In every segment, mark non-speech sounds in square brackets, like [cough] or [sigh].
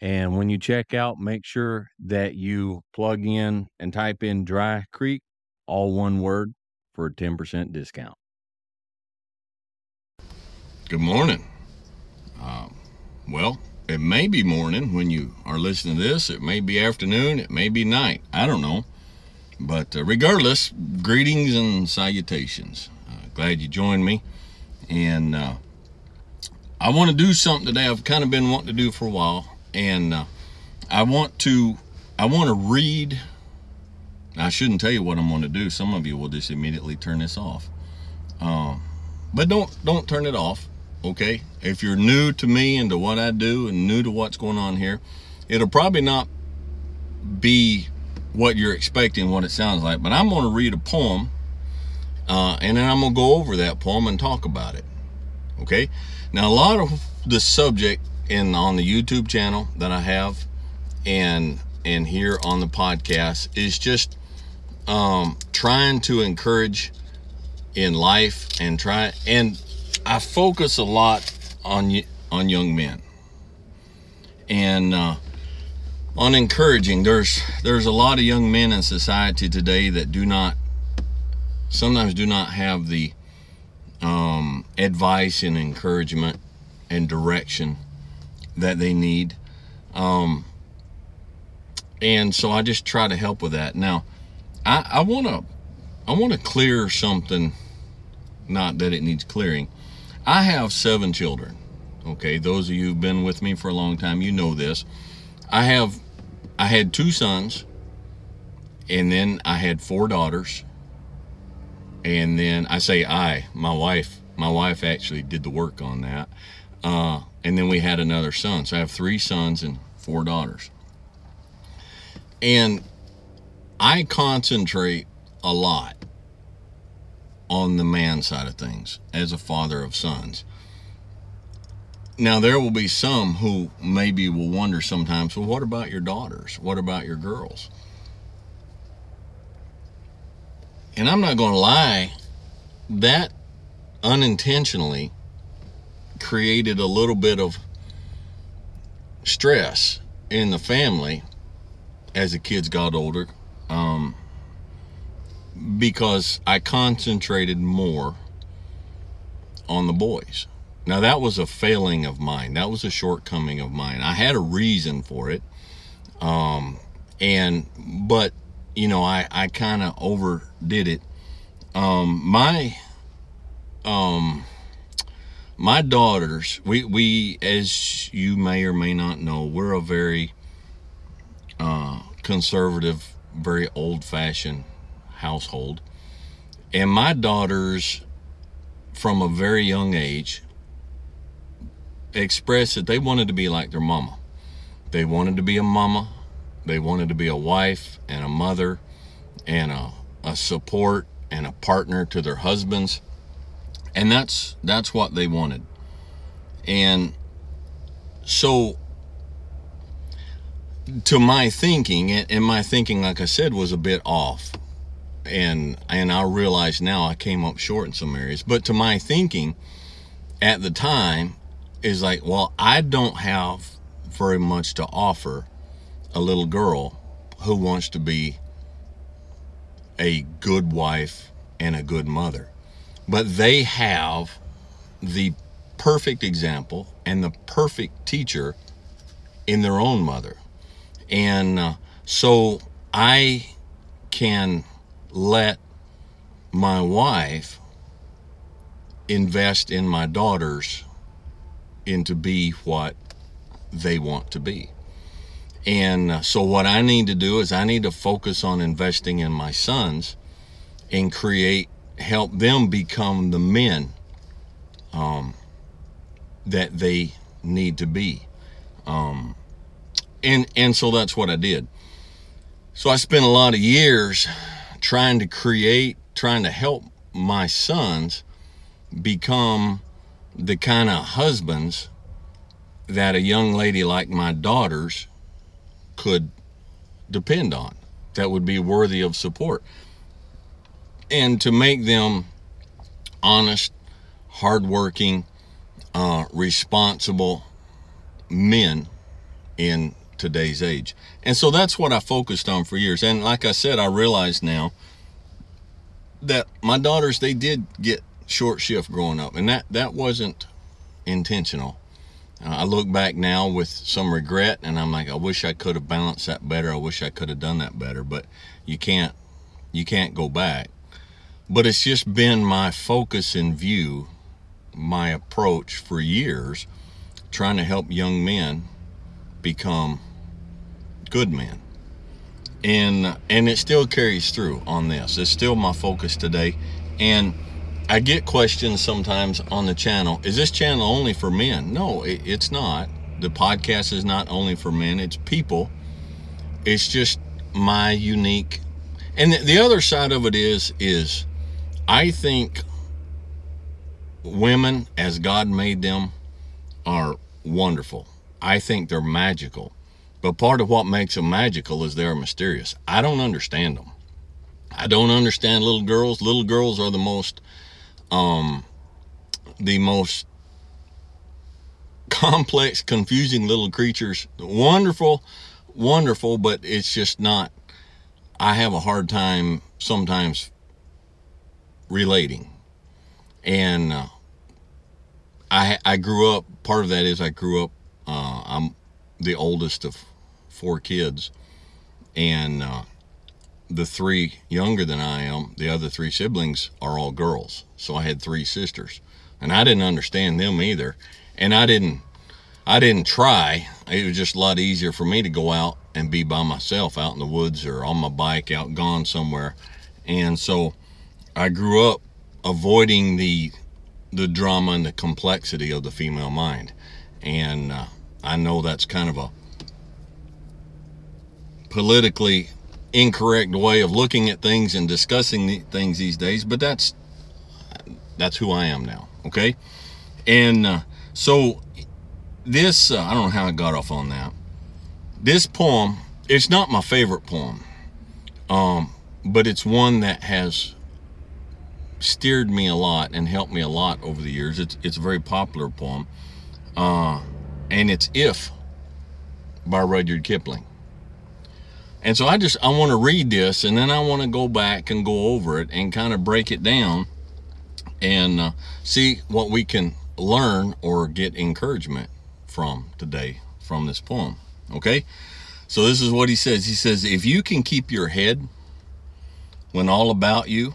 and when you check out, make sure that you plug in and type in Dry Creek, all one word, for a 10% discount. Good morning. Um, well, it may be morning when you are listening to this. It may be afternoon. It may be night. I don't know. But uh, regardless, greetings and salutations. Uh, glad you joined me. And uh, I want to do something today I've kind of been wanting to do for a while and uh, I want to I want to read. I shouldn't tell you what I'm going to do. Some of you will just immediately turn this off. Um, but don't don't turn it off. Okay. If you're new to me and to what I do and new to what's going on here, it'll probably not be what you're expecting, what it sounds like. But I'm going to read a poem, uh, and then I'm going to go over that poem and talk about it. Okay. Now a lot of the subject in on the YouTube channel that I have and and here on the podcast is just um, trying to encourage in life and try and I focus a lot on on young men and uh, on encouraging. There's there's a lot of young men in society today that do not sometimes do not have the um, advice and encouragement and direction that they need. Um, and so I just try to help with that. Now, I I want to I want to clear something. Not that it needs clearing. I have seven children. Okay, those of you who've been with me for a long time, you know this. I have I had two sons, and then I had four daughters. And then I say I, my wife, my wife actually did the work on that. Uh, and then we had another son. So I have three sons and four daughters. And I concentrate a lot on the man side of things as a father of sons. Now, there will be some who maybe will wonder sometimes, well, what about your daughters? What about your girls? And I'm not going to lie, that unintentionally created a little bit of stress in the family as the kids got older um, because I concentrated more on the boys. Now, that was a failing of mine. That was a shortcoming of mine. I had a reason for it. Um, and, but, you know, I, I kind of overdid it. Um, my, um, my daughters, we, we, as you may or may not know, we're a very uh, conservative, very old fashioned household. And my daughters, from a very young age, expressed that they wanted to be like their mama. They wanted to be a mama. They wanted to be a wife and a mother and a, a support and a partner to their husbands and that's that's what they wanted. And so to my thinking and my thinking like i said was a bit off. And and i realize now i came up short in some areas. But to my thinking at the time is like well i don't have very much to offer a little girl who wants to be a good wife and a good mother but they have the perfect example and the perfect teacher in their own mother. And uh, so I can let my wife invest in my daughters into be what they want to be. And uh, so, what I need to do is I need to focus on investing in my sons and create, help them become the men um, that they need to be. Um, and and so that's what I did. So I spent a lot of years trying to create, trying to help my sons become the kind of husbands that a young lady like my daughters could depend on, that would be worthy of support. And to make them honest, hardworking, uh, responsible men in today's age. And so that's what I focused on for years. And like I said, I realize now that my daughters, they did get short shift growing up, and that, that wasn't intentional. Uh, I look back now with some regret, and I'm like, I wish I could have balanced that better. I wish I could have done that better, but you can't, you can't go back. But it's just been my focus and view, my approach for years, trying to help young men become good men. And and it still carries through on this. It's still my focus today. And I get questions sometimes on the channel. Is this channel only for men? No, it, it's not. The podcast is not only for men. It's people. It's just my unique. And the, the other side of it is is I think women as God made them are wonderful. I think they're magical. But part of what makes them magical is they're mysterious. I don't understand them. I don't understand little girls. Little girls are the most, um, the most complex, confusing little creatures. Wonderful, wonderful, but it's just not. I have a hard time sometimes relating, and uh, I I grew up. Part of that is I grew up uh, I'm the oldest of four kids, and uh, the three younger than I am, the other three siblings are all girls. So I had three sisters, and I didn't understand them either, and I didn't. I didn't try. It was just a lot easier for me to go out and be by myself out in the woods or on my bike out gone somewhere. And so I grew up avoiding the the drama and the complexity of the female mind. And uh, I know that's kind of a politically incorrect way of looking at things and discussing things these days, but that's that's who I am now. Okay, and uh, so this uh, I don't know how I got off on that. This poem, it's not my favorite poem, um, but it's one that has steered me a lot and helped me a lot over the years. It's it's a very popular poem. Uh, and it's If by Rudyard Kipling. And so I just I want to read this and then I want to go back and go over it and kind of break it down and uh, see what we can learn or get encouragement from today from this poem. Okay? So this is what he says. He says, If you can keep your head when all about you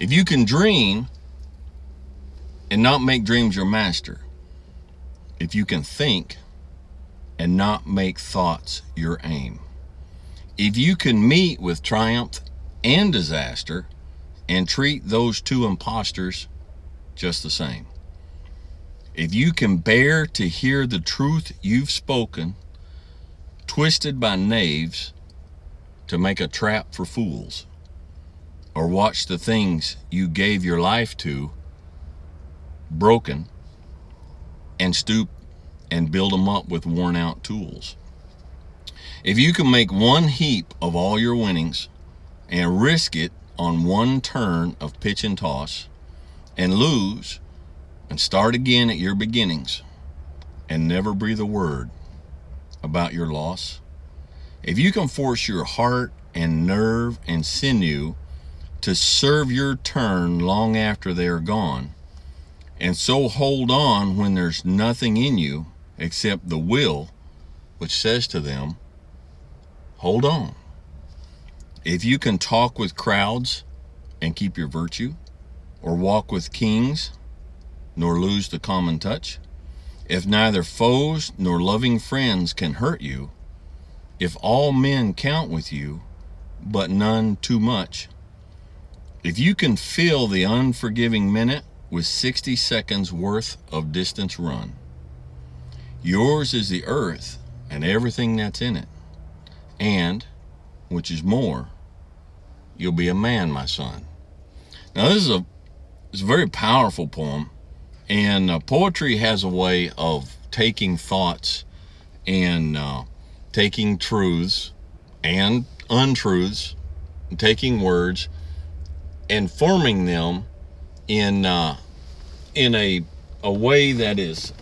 If you can dream and not make dreams your master. If you can think and not make thoughts your aim. If you can meet with triumph and disaster and treat those two impostors just the same. If you can bear to hear the truth you've spoken, twisted by knaves to make a trap for fools, or watch the things you gave your life to broken and stoop and build them up with worn out tools. If you can make one heap of all your winnings and risk it on one turn of pitch and toss and lose and start again at your beginnings and never breathe a word about your loss, if you can force your heart and nerve and sinew to serve your turn long after they are gone, and so hold on when there's nothing in you except the will which says to them, hold on. If you can talk with crowds and keep your virtue, or walk with kings nor lose the common touch, if neither foes nor loving friends can hurt you, if all men count with you, but none too much, if you can fill the unforgiving minute with 60 seconds worth of distance run, yours is the earth and everything that's in it. And, which is more, you'll be a man, my son. Now, this is a, it's a very powerful poem, and uh, poetry has a way of taking thoughts and uh, taking truths and untruths, and taking words and forming them in uh, in a a way that is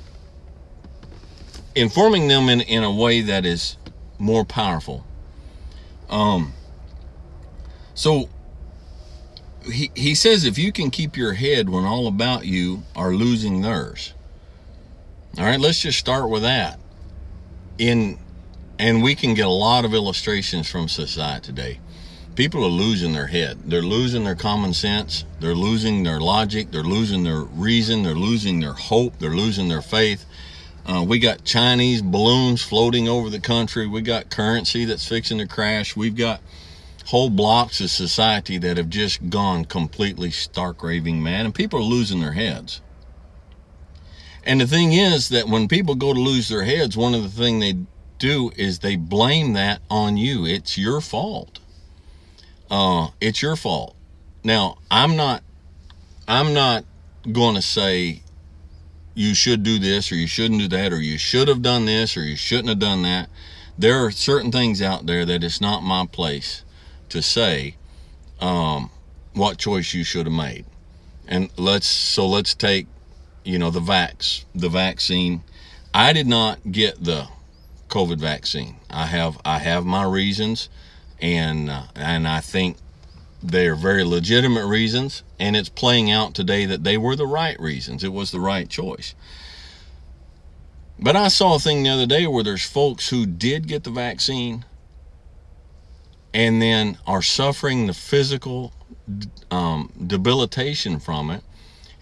informing them in, in a way that is more powerful. Um, so he, he says if you can keep your head when all about you are losing theirs. All right, let's just start with that. In and we can get a lot of illustrations from society today. People are losing their head. They're losing their common sense. They're losing their logic. They're losing their reason. They're losing their hope. They're losing their faith. Uh, we got Chinese balloons floating over the country. We got currency that's fixing to crash. We've got whole blocks of society that have just gone completely stark raving mad, and people are losing their heads. And the thing is that when people go to lose their heads, one of the things they do is they blame that on you. It's your fault. Uh, it's your fault. Now, I'm not, I'm not going to say you should do this or you shouldn't do that or you should have done this or you shouldn't have done that. There are certain things out there that it's not my place to say um, what choice you should have made. And let's so let's take you know the vax the vaccine. I did not get the COVID vaccine. I have I have my reasons and uh, and I think they are very legitimate reasons, and it's playing out today that they were the right reasons. It was the right choice. But I saw a thing the other day where there's folks who did get the vaccine and then are suffering the physical um, debilitation from it,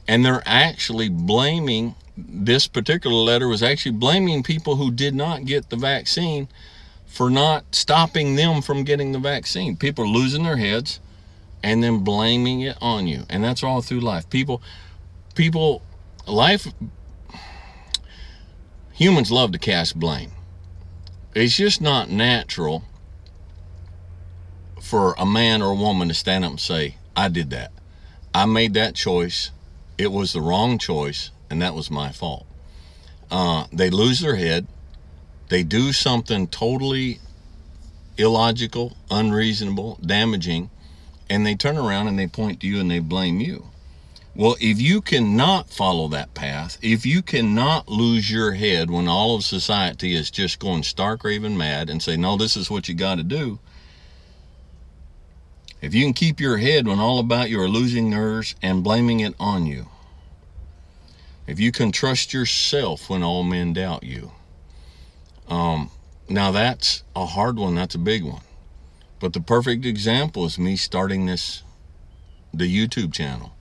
and they're actually blaming this particular letter was actually blaming people who did not get the vaccine for not stopping them from getting the vaccine. People are losing their heads and then blaming it on you. And that's all through life. People people life humans love to cast blame. It's just not natural for a man or a woman to stand up and say, I did that. I made that choice. It was the wrong choice, and that was my fault. Uh, they lose their head they do something totally illogical, unreasonable, damaging, and they turn around and they point to you and they blame you. Well, if you cannot follow that path, if you cannot lose your head when all of society is just going stark raving mad and say, no, this is what you got to do, if you can keep your head when all about you are losing theirs and blaming it on you, if you can trust yourself when all men doubt you, um, now that's a hard one. That's a big one. But the perfect example is me starting this, the YouTube channel.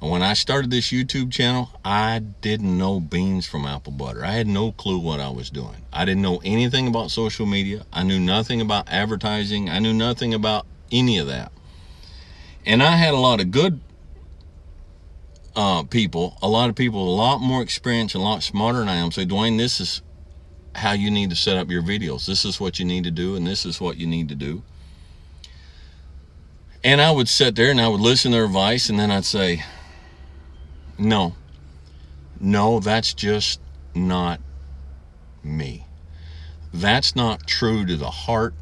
And when I started this YouTube channel, I didn't know beans from apple butter. I had no clue what I was doing. I didn't know anything about social media. I knew nothing about advertising. I knew nothing about any of that. And I had a lot of good uh, people, a lot of people, a lot more experience, a lot smarter than I am. So, Dewayne, this is how you need to set up your videos. This is what you need to do, and this is what you need to do. And I would sit there and I would listen to their advice, and then I'd say, No, no, that's just not me. that's not true to the heart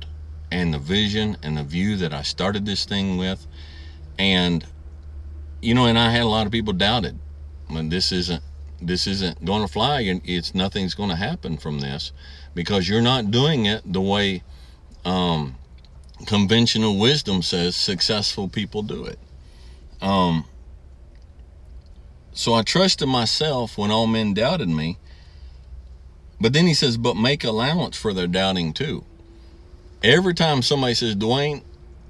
and the vision and the view that I started this thing with. And you know, and I had a lot of people doubted when this isn't this isn't going to fly and it's nothing's going to happen from this because you're not doing it the way um, conventional wisdom says successful people do it. Um, so I trusted myself when all men doubted me. But then he says, but make allowance for their doubting too. Every time somebody says, Dewayne,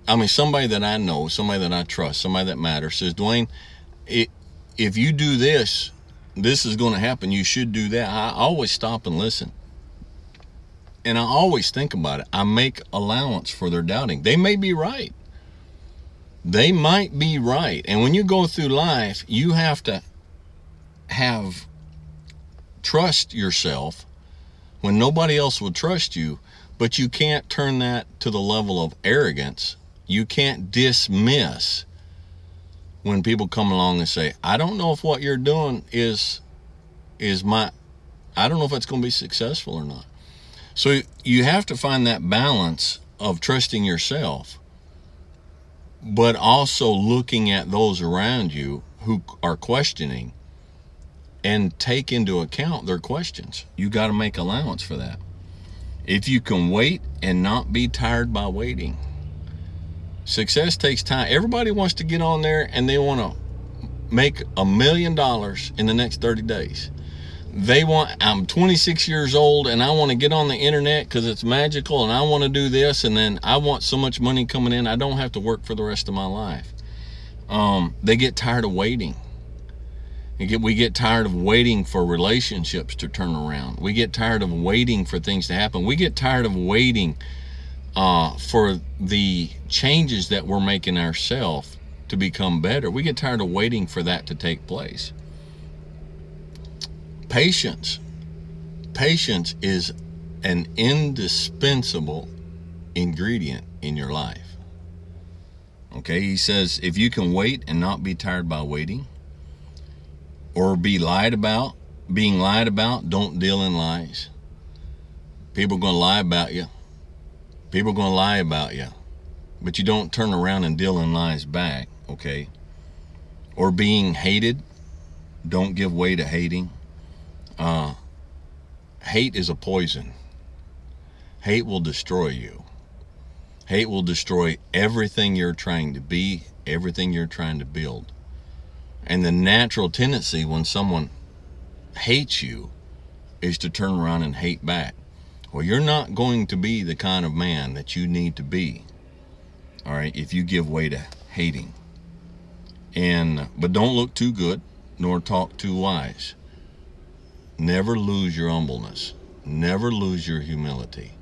I mean, somebody that I know, somebody that I trust, somebody that matters says, Dewayne, it, if you do this, this is going to happen. You should do that. I always stop and listen. And I always think about it. I make allowance for their doubting. They may be right. They might be right. And when you go through life, you have to have trust yourself when nobody else would trust you, but you can't turn that to the level of arrogance. You can't dismiss when people come along and say, "I don't know if what you're doing is is my I don't know if it's going to be successful or not." So you have to find that balance of trusting yourself but also looking at those around you who are questioning and take into account their questions. You got to make allowance for that. If you can wait and not be tired by waiting, success takes time. Everybody wants to get on there and they want to make a million dollars in the next 30 days. They want, I'm 26 years old and I want to get on the internet because it's magical and I want to do this and then I want so much money coming in, I don't have to work for the rest of my life. Um, they get tired of waiting we get tired of waiting for relationships to turn around. We get tired of waiting for things to happen. We get tired of waiting uh, for the changes that we're making ourselves to become better. We get tired of waiting for that to take place. Patience. Patience is an indispensable ingredient in your life. Okay, he says, if you can wait and not be tired by waiting, or be lied about, being lied about, don't deal in lies. People are going to lie about you. People going to lie about you. But you don't turn around and deal in lies back, okay? Or being hated, don't give way to hating. Uh, hate is a poison. Hate will destroy you. Hate will destroy everything you're trying to be, everything you're trying to build. And the natural tendency when someone hates you is to turn around and hate back. Well, you're not going to be the kind of man that you need to be. All right, if you give way to hating. And but don't look too good nor talk too wise. Never lose your humbleness. Never lose your humility.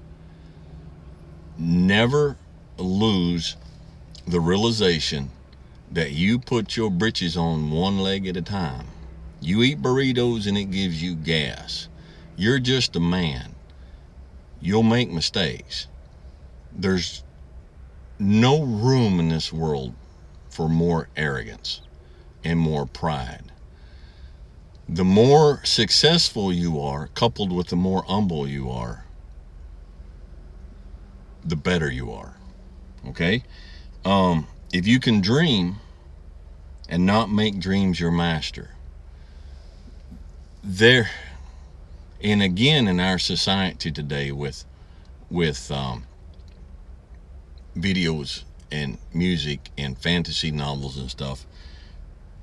Never lose the realization that you put your britches on one leg at a time. You eat burritos and it gives you gas. You're just a man. You'll make mistakes. There's no room in this world for more arrogance and more pride. The more successful you are, coupled with the more humble you are, the better you are. Okay? Um, if you can dream and not make dreams your master, there, and again in our society today with with um, videos and music and fantasy novels and stuff,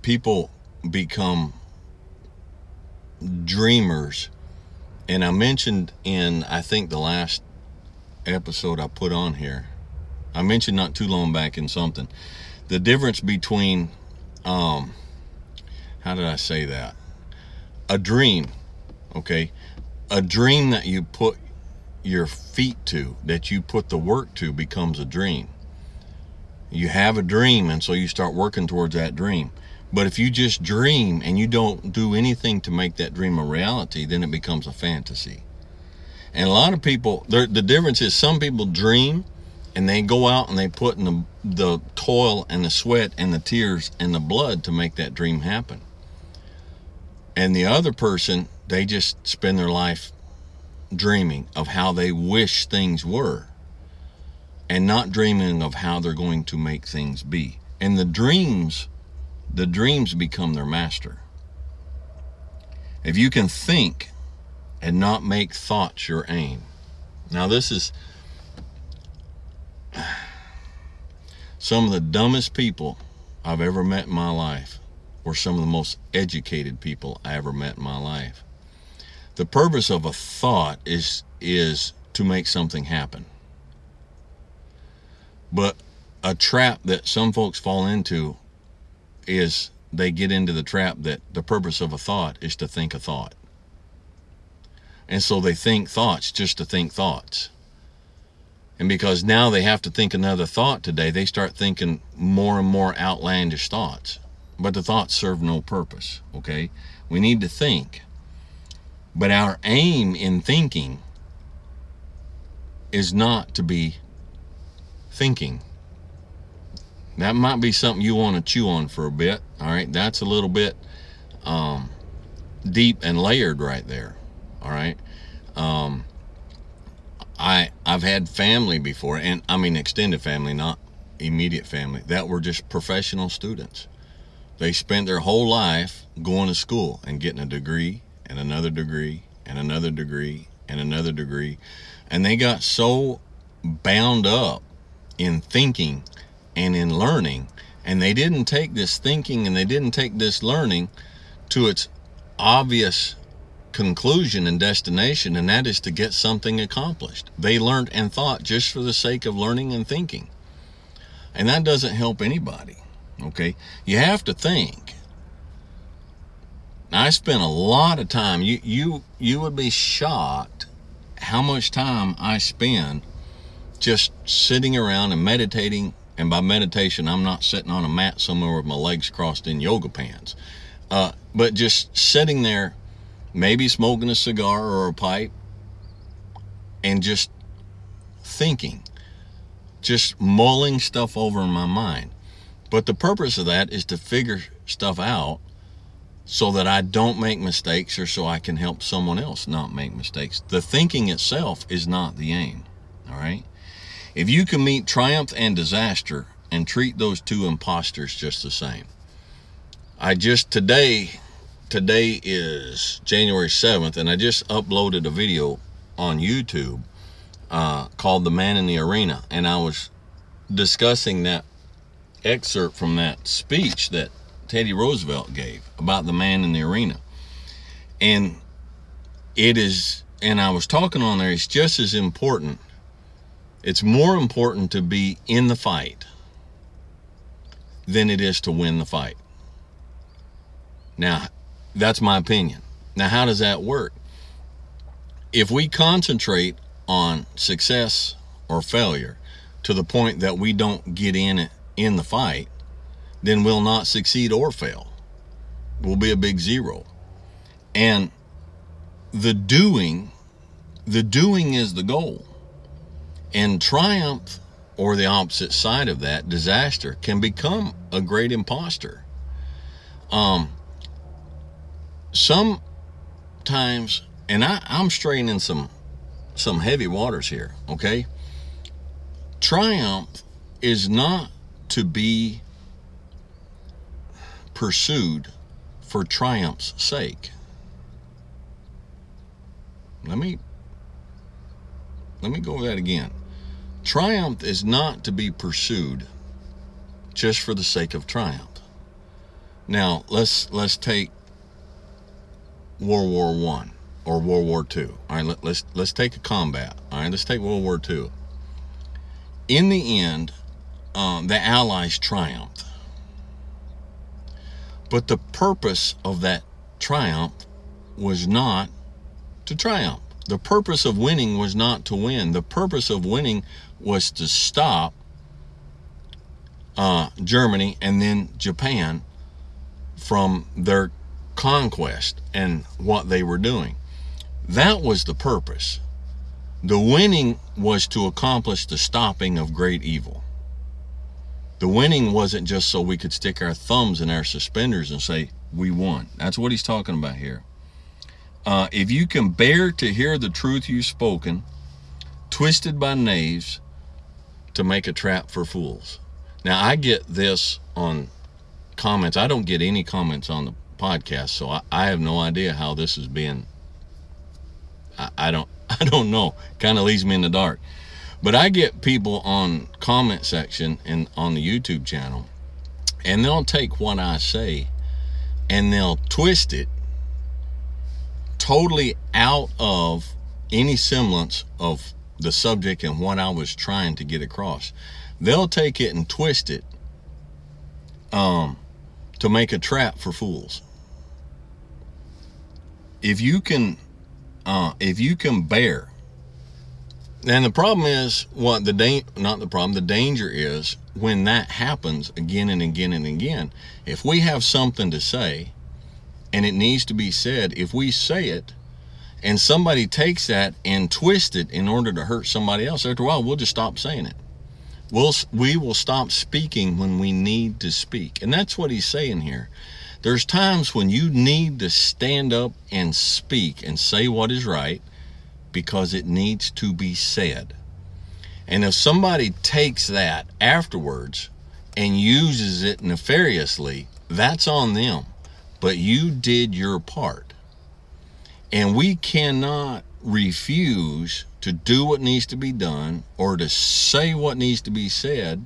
people become dreamers. And I mentioned in I think the last episode I put on here I mentioned not too long back in something the difference between um how did I say that? A dream, okay? A dream that you put your feet to, that you put the work to becomes a dream. You have a dream and so you start working towards that dream. But if you just dream and you don't do anything to make that dream a reality, then it becomes a fantasy. And a lot of people, the difference is some people dream and they go out and they put in the, the toil and the sweat and the tears and the blood to make that dream happen. And the other person, they just spend their life dreaming of how they wish things were and not dreaming of how they're going to make things be. And the dreams, the dreams become their master. If you can think and not make thoughts your aim. Now, this is some of the dumbest people I've ever met in my life were some of the most educated people I ever met in my life. The purpose of a thought is is to make something happen. But a trap that some folks fall into is they get into the trap that the purpose of a thought is to think a thought. And so they think thoughts just to think thoughts. And because now they have to think another thought today, they start thinking more and more outlandish thoughts. But the thoughts serve no purpose, okay? We need to think. But our aim in thinking is not to be thinking. That might be something you want to chew on for a bit. All right, that's a little bit um, deep and layered right there. All right. Um, I I've had family before, and I mean extended family, not immediate family, that were just professional students. They spent their whole life going to school and getting a degree and another degree and another degree and another degree, and they got so bound up in thinking and in learning, and they didn't take this thinking and they didn't take this learning to its obvious conclusion and destination, and that is to get something accomplished. They learned and thought just for the sake of learning and thinking. And that doesn't help anybody. Okay? You have to think. I spent a lot of time. You you you would be shocked how much time I spend just sitting around and meditating. And by meditation, I'm not sitting on a mat somewhere with my legs crossed in yoga pants, uh, but just sitting there maybe smoking a cigar or a pipe and just thinking, just mulling stuff over in my mind. But the purpose of that is to figure stuff out so that I don't make mistakes or so I can help someone else not make mistakes. The thinking itself is not the aim. All right. If you can meet triumph and disaster and treat those two imposters just the same. I just today today is January 7th, and I just uploaded a video on YouTube uh, called The Man in the Arena. And I was discussing that excerpt from that speech that Teddy Roosevelt gave about the man in the arena. And it is, and I was talking on there, it's just as important. It's more important to be in the fight than it is to win the fight. Now, that's my opinion. Now, how does that work? If we concentrate on success or failure to the point that we don't get in in the fight, then we'll not succeed or fail. We'll be a big zero. And the doing, the doing is the goal. And triumph, or the opposite side of that, disaster, can become a great imposter. Um, sometimes, and I, I'm straying in some some heavy waters here, okay? Triumph is not to be pursued for triumph's sake. Let me let me go over that again. Triumph is not to be pursued just for the sake of triumph. Now, let's let's take World War One or World War Two. All right, let, let's let's take a combat. All right, let's take World War Two. In the end, um, the Allies triumphed, but the purpose of that triumph was not to triumph. The purpose of winning was not to win. The purpose of winning was to stop uh, Germany and then Japan from their conquest and what they were doing. That was the purpose. The winning was to accomplish the stopping of great evil. The winning wasn't just so we could stick our thumbs in our suspenders and say, we won. That's what he's talking about here. uh, if you can bear to hear the truth you've spoken, twisted by knaves to make a trap for fools. Now, I get this on comments. I don't get any comments on the podcast, so I, I have no idea how this is being. I, I don't. [laughs] I don't know. Kind of leaves me in the dark. But I get people on comment section and on the YouTube channel, and they'll take what I say and they'll twist it totally out of any semblance of the subject and what I was trying to get across. They'll take it and twist it um, to make a trap for fools. If you can, uh, if you can bear, and the problem is what the da- not the problem, the danger is when that happens again and again and again. If we have something to say, and it needs to be said, if we say it, and somebody takes that and twists it in order to hurt somebody else, after a while we'll just stop saying it. We'll, we will stop speaking when we need to speak. And that's what he's saying here. There's times when you need to stand up and speak and say what is right because it needs to be said. And if somebody takes that afterwards and uses it nefariously, that's on them. But you did your part. And we cannot refuse to do what needs to be done or to say what needs to be said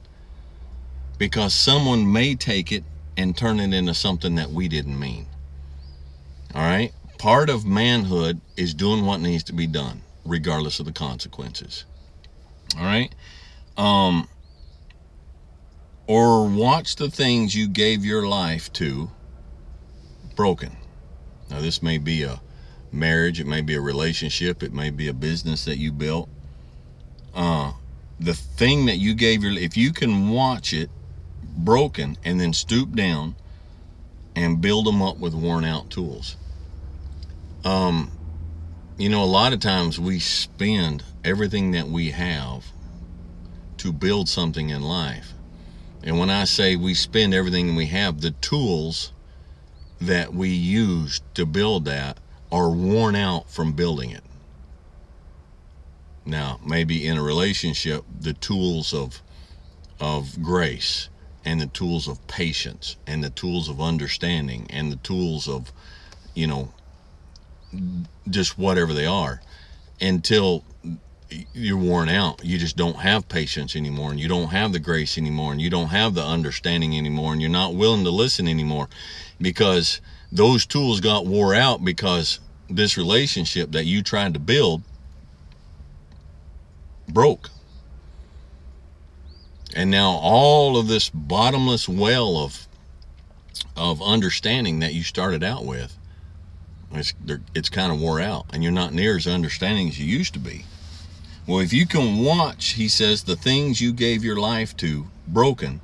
because someone may take it and turn it into something that we didn't mean. All right? Part of manhood is doing what needs to be done, regardless of the consequences. All right? Um, or watch the things you gave your life to broken. Now, this may be a marriage, it may be a relationship, it may be a business that you built. Uh, the thing that you gave your, if you can watch it broken and then stoop down and build them up with worn out tools. Um, you know, a lot of times we spend everything that we have to build something in life. And when I say we spend everything we have, the tools that we use to build that are worn out from building it. Now, maybe in a relationship, the tools of of grace and the tools of patience and the tools of understanding and the tools of, you know, just whatever they are until you're worn out. You just don't have patience anymore and you don't have the grace anymore and you don't have the understanding anymore and you're not willing to listen anymore because those tools got wore out because this relationship that you tried to build broke. And now all of this bottomless well of of understanding that you started out with, it's it's kind of wore out, and you're not near as understanding as you used to be. Well, if you can watch, he says, the things you gave your life to broken,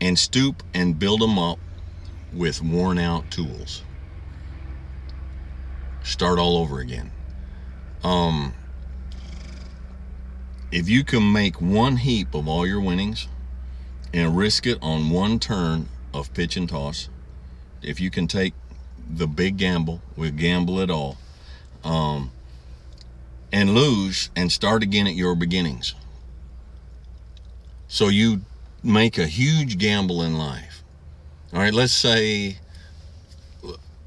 and stoop and build them up with worn out tools. Start all over again. Um, if you can make one heap of all your winnings and risk it on one turn of pitch and toss, if you can take the big gamble, we gamble it all, um, and lose and start again at your beginnings. So you make a huge gamble in life. All right, let's say,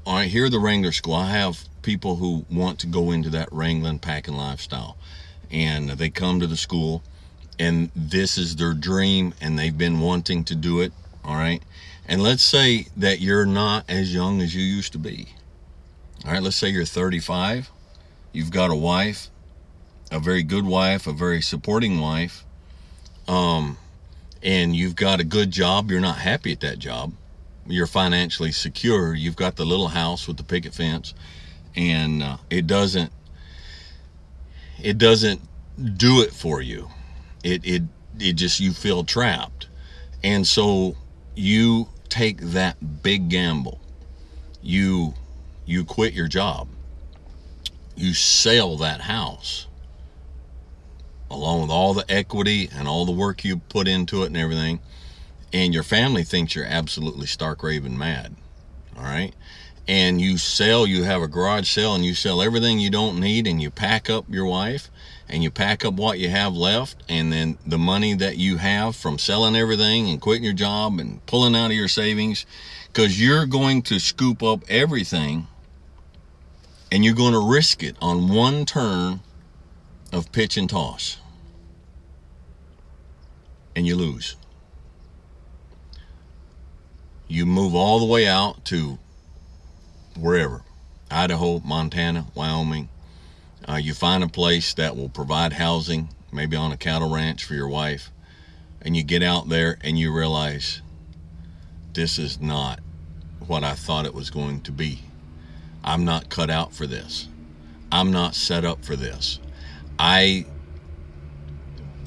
all right, here the Wrangler School, I have people who want to go into that wrangling packing lifestyle and they come to the school and this is their dream and they've been wanting to do it all right and let's say that you're not as young as you used to be. All right let's say you're 35 you've got a wife a very good wife a very supporting wife um and you've got a good job. You're not happy at that job. You're financially secure. You've got the little house with the picket fence and uh, it doesn't it doesn't do it for you. It it it just you feel trapped. And so you take that big gamble. You you quit your job. You sell that house along with all the equity and all the work you put into it and everything. And your family thinks you're absolutely stark raving mad. All right. and you sell, you have a garage sale and you sell everything you don't need and you pack up your wife and you pack up what you have left and then the money that you have from selling everything and quitting your job and pulling out of your savings because you're going to scoop up everything and you're going to risk it on one turn of pitch and toss and you lose you move all the way out to wherever Idaho, Montana, Wyoming. Uh, you find a place that will provide housing, maybe on a cattle ranch for your wife, and you get out there and you realize this is not what I thought it was going to be. I'm not cut out for this. I'm not set up for this. I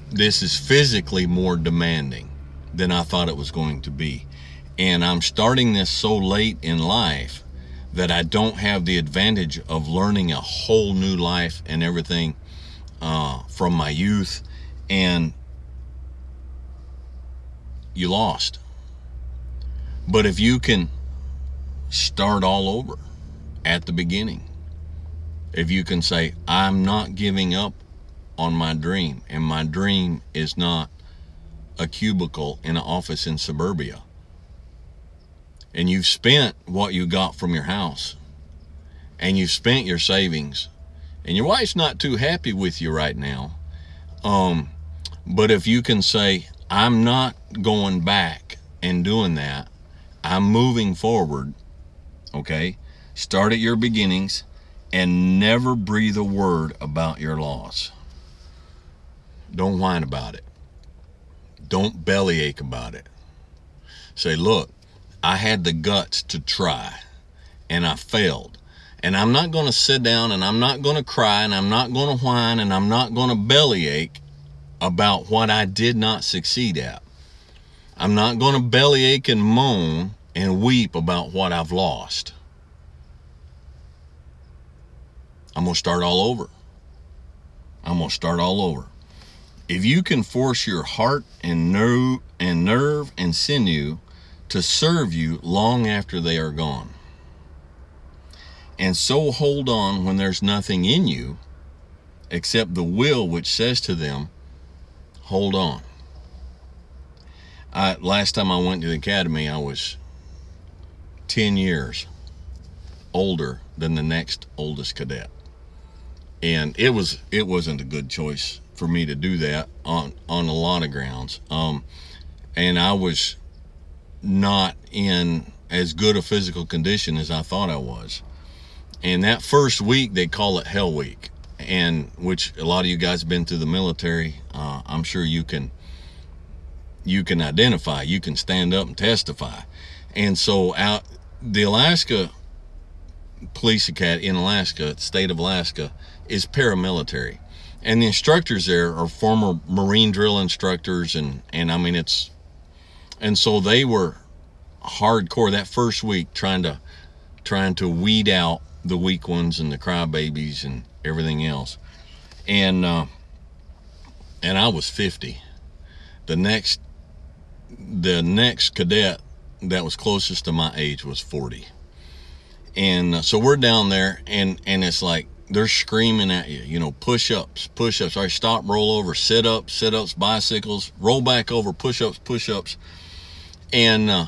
this is physically more demanding than I thought it was going to be. And I'm starting this so late in life that I don't have the advantage of learning a whole new life and everything uh, from my youth. And you lost. But if you can start all over at the beginning, if you can say, I'm not giving up on my dream, and my dream is not a cubicle in an office in suburbia and you've spent what you got from your house. And you've spent your savings. And your wife's not too happy with you right now. Um, but if you can say i'm not going back and doing that. I'm moving forward okay start at your beginnings and never breathe a word about your loss. Don't whine about it. Don't bellyache about it. Say look I had the guts to try and I failed. And I'm not going to sit down and I'm not going to cry and I'm not going to whine and I'm not going to bellyache about what I did not succeed at. I'm not going to bellyache and moan and weep about what I've lost. I'm going to start all over. I'm going to start all over. If you can force your heart and nerve and sinew to serve you long after they are gone. And so hold on when there's nothing in you except the will which says to them, hold on. I, last time I went to the academy, I was 10 years older than the next oldest cadet. And it was it wasn't a good choice for me to do that on on a lot of grounds. Um, and I was not in as good a physical condition as I thought I was. And that first week, they call it Hell Week, and which a lot of you guys have been through the military. Uh, I'm sure you can you can identify, you can stand up and testify. And so out the Alaska Police Academy in Alaska, state of Alaska, is paramilitary. And the instructors there are former Marine drill instructors and and I mean it's and so they were hardcore that first week trying to trying to weed out the weak ones and the crybabies and everything else. And uh, and I was 50 the next the next cadet that was closest to my age was 40 and uh, so we're down there and and it's like they're screaming at you you know push-ups push-ups. Right stop roll over sit ups sit ups bicycles roll back over push-ups push-ups and uh,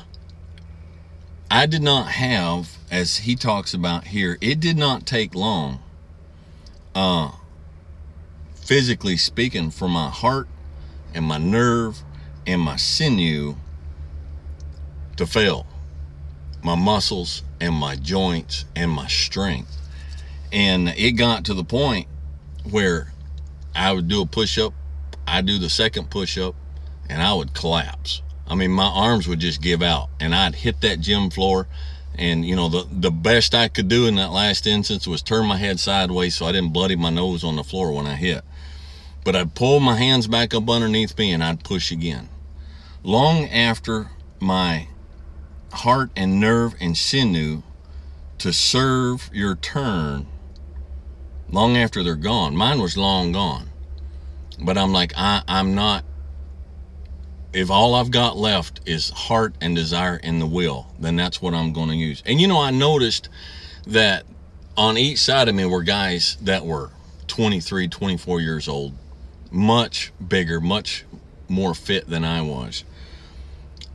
I did not have, as he talks about here, it did not take long, uh, physically speaking, for my heart and my nerve and my sinew to fail. My muscles and my joints and my strength. And it got to the point where I would do a push up, I do the second push up, and I would collapse. I mean, my arms would just give out and I'd hit that gym floor. And, you know, the, the best I could do in that last instance was turn my head sideways so I didn't bloody my nose on the floor when I hit. But I'd pull my hands back up underneath me and I'd push again. Long after my heart and nerve and sinew to serve your turn, long after they're gone, mine was long gone. But I'm like, I, I'm not if all I've got left is heart and desire and the will, then that's what I'm going to use. And you know, I noticed that on each side of me were guys that were 23, 24 years old, much bigger, much more fit than I was.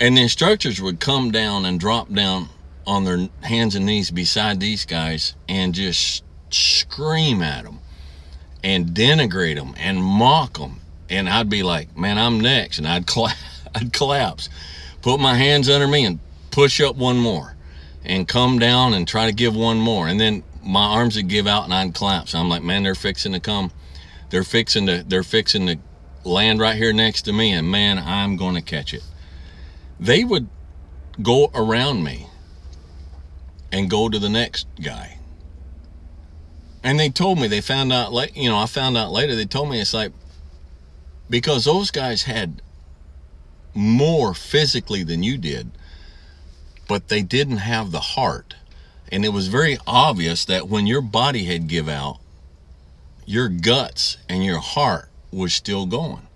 And the instructors would come down and drop down on their hands and knees beside these guys and just scream at them and denigrate them and mock them and I'd be like, man, I'm next, and I'd cla- [laughs] I'd collapse, put my hands under me, and push up one more, and come down and try to give one more, and then my arms would give out and I'd collapse. I'm like, man, they're fixing to come, they're fixing to they're fixing to land right here next to me, and man, I'm going to catch it. They would go around me and go to the next guy. And they told me they found out late, you know, I found out later. They told me it's like because those guys had more physically than you did, but they didn't have the heart. And it was very obvious that when your body had give out, your guts and your heart was still going.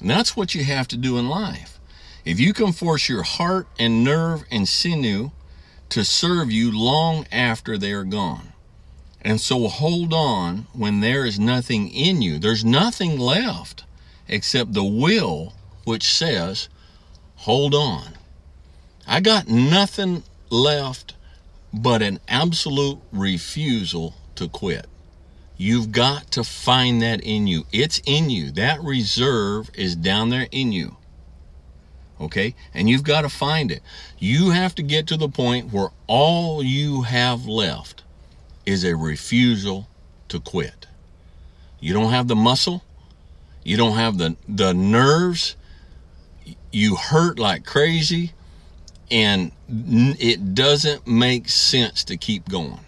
And that's what you have to do in life. If you can force your heart and nerve and sinew to serve you long after they are gone. And so hold on when there is nothing in you. There's nothing left except the will which says, hold on. I got nothing left but an absolute refusal to quit. You've got to find that in you. It's in you. That reserve is down there in you. Okay? And you've got to find it. You have to get to the point where all you have left is a refusal to quit. You don't have the muscle, you don't have the the nerves. You hurt like crazy and it doesn't make sense to keep going.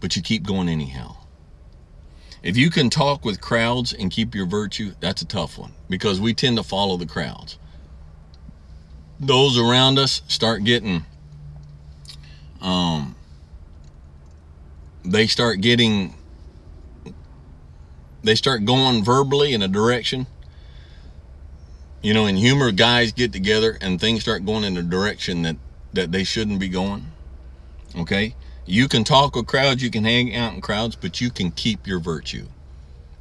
But you keep going anyhow. If you can talk with crowds and keep your virtue that's a tough one because we tend to follow the crowds. Those around us start getting um they start getting they start going verbally in a direction. You know, in humor, guys get together and things start going in a direction that, that they shouldn't be going. Okay? You can talk with crowds, you can hang out in crowds, but you can keep your virtue.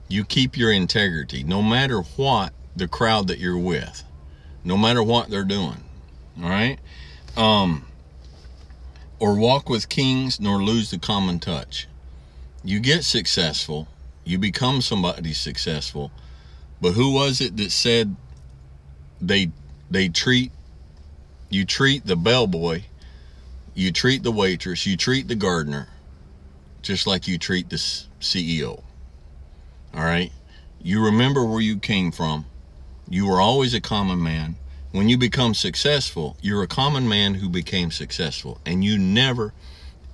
You keep your integrity no matter what the crowd that you're with, no matter what they're doing. All right? Um, or walk with kings nor lose the common touch. You get successful you become somebody successful. But who was it that said they they treat you treat the bellboy, you treat the waitress, you treat the gardener just like you treat the CEO. All right? You remember where you came from. You were always a common man. When you become successful, you're a common man who became successful, and you never,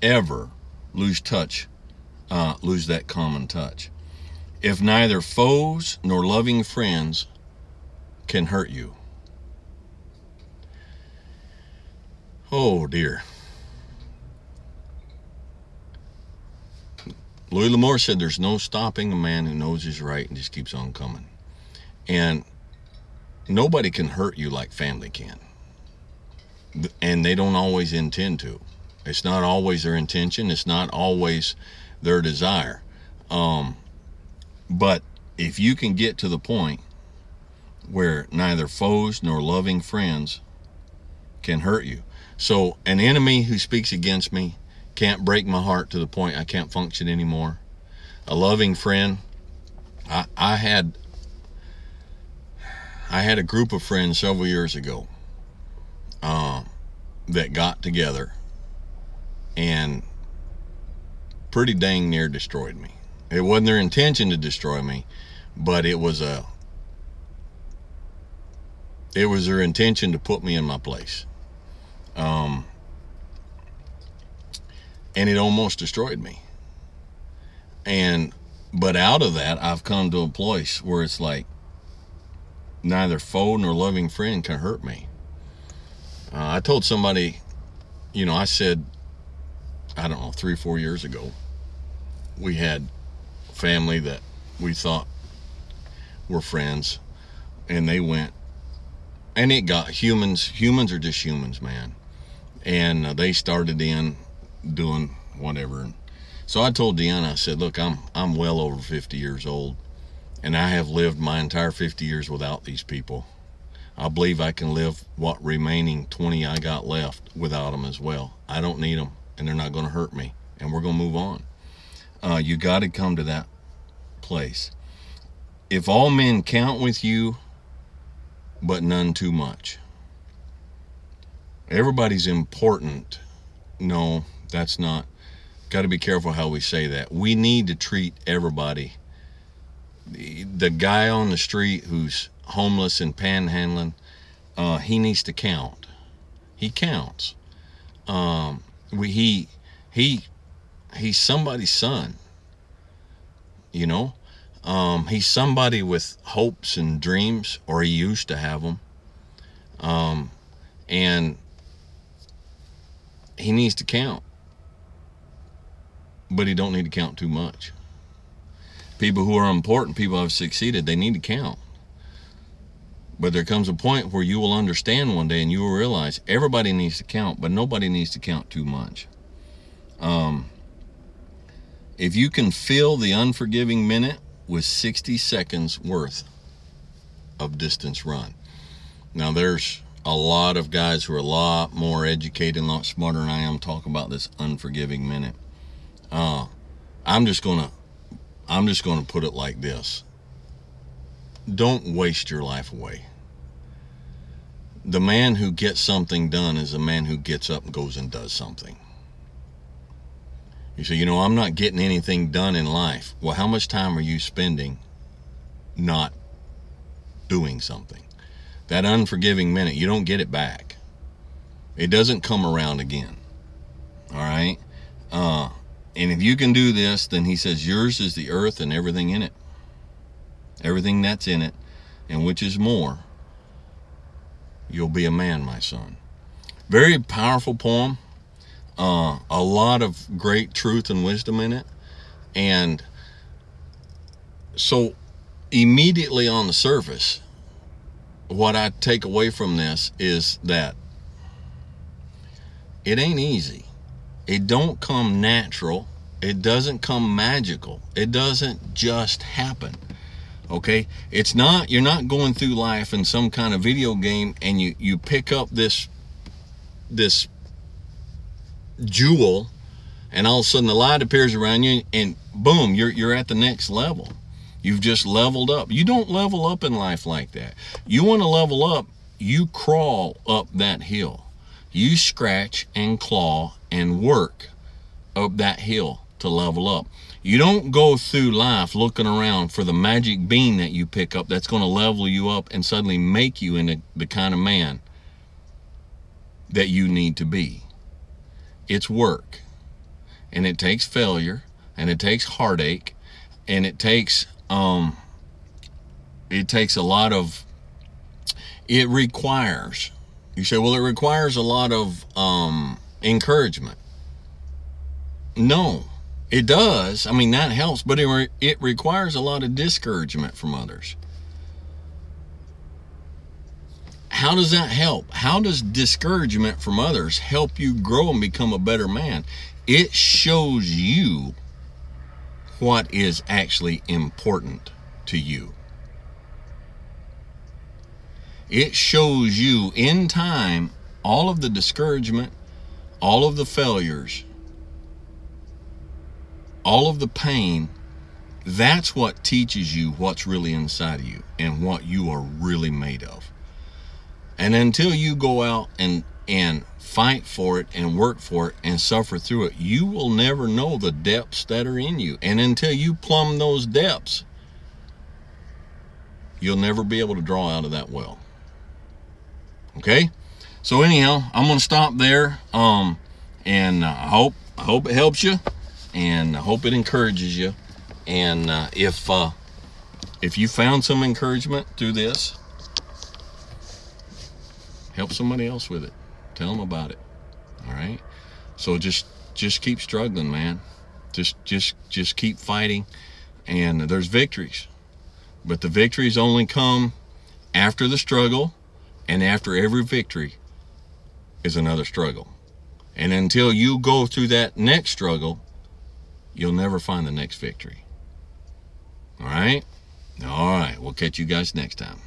ever lose touch, uh, lose that common touch if neither foes nor loving friends can hurt you. Oh dear. Louis L'Amour said there's no stopping a man who knows he's right and just keeps on coming. And nobody can hurt you like family can. And they don't always intend to. It's not always their intention, it's not always their desire. Um, but if you can get to the point where neither foes nor loving friends can hurt you. So an enemy who speaks against me can't break my heart to the point I can't function anymore. A loving friend, I, I had I had a group of friends several years ago um, that got together and pretty dang near destroyed me. It wasn't their intention to destroy me, but it was a it was their intention to put me in my place. Um, and it almost destroyed me. And but out of that, I've come to a place where it's like neither foe nor loving friend can hurt me. Uh, I told somebody, you know, I said, I don't know, three, four years ago, we had family that we thought were friends, and they went and it got humans. Humans are just humans, man. And uh, they started in doing whatever. So I told Deanna, I said, "Look, I'm I'm well over 50 years old, and I have lived my entire 50 years without these people. I believe I can live what remaining 20 I got left without them as well. I don't need them, and they're not going to hurt me, and we're going to move on. Uh, you got to come to that place. If all men count with you, but none too much. Everybody's important. No, that's not. Got to be careful how we say that. We need to treat everybody. The, guy on the street who's homeless and panhandling, uh, he needs to count. He counts. Um, we, he he he's somebody's son. You know, um, he's somebody with hopes and dreams, or he used to have them. Um, and he needs to count, but he don't need to count too much. People who are important, people who have succeeded, they need to count. But there comes a point where you will understand one day and you will realize everybody needs to count, but nobody needs to count too much. Um, if you can fill the unforgiving minute with 60 seconds worth of distance run. Now, there's a lot of guys who are a lot more educated and a lot smarter than I am talk about this unforgiving minute. Uh, I'm just gonna, I'm just gonna put it like this: Don't waste your life away. The man who gets something done is a man who gets up and goes and does something. You say, you know, I'm not getting anything done in life. Well, how much time are you spending not doing something? That unforgiving minute, you don't get it back. It doesn't come around again. All right? Uh, and if you can do this, then he says, Yours is the earth and everything in it. Everything that's in it, and which is more. You'll be a man, my son. Very powerful poem. Uh, a lot of great truth and wisdom in it. And so, immediately on the surface, what I take away from this is that it ain't easy. It don't come natural. It doesn't come magical. It doesn't just happen. Okay? It's not you're not going through life in some kind of video game and you you pick up this this jewel and all of a sudden the light appears around you and boom you're you're at the next level. You've just leveled up. You don't level up in life like that. You want to level up you crawl up that hill. You scratch and claw and work up that hill to level up. You don't go through life looking around for the magic bean that you pick up that's going to level you up and suddenly make you into the kind of man that you need to be it's work. And it takes failure and it takes heartache and it takes um it takes a lot of it requires you say well it requires a lot of um encouragement. No it does. I mean that helps but it, re- it requires a lot of discouragement from others how does that help? How does discouragement from others help you grow and become a better man? It shows you what is actually important to you. It shows you in time all of the discouragement, all of the failures, all of the pain. That's what teaches you what's really inside of you and what you are really made of. And until you go out and and fight for it and work for it and suffer through it, you will never know the depths that are in you. And until you plumb those depths, you'll never be able to draw out of that well. Okay? So anyhow, I'm going to stop there. Um and I hope I hope it helps you and I hope it encourages you. And uh, if uh, if you found some encouragement through this, help somebody else with it tell them about it all right so just just keep struggling man just just just keep fighting and there's victories but the victories only come after the struggle And after every victory is another struggle. And until you go through that next struggle, you'll never find the next victory. All right? All right. We'll catch you guys next time.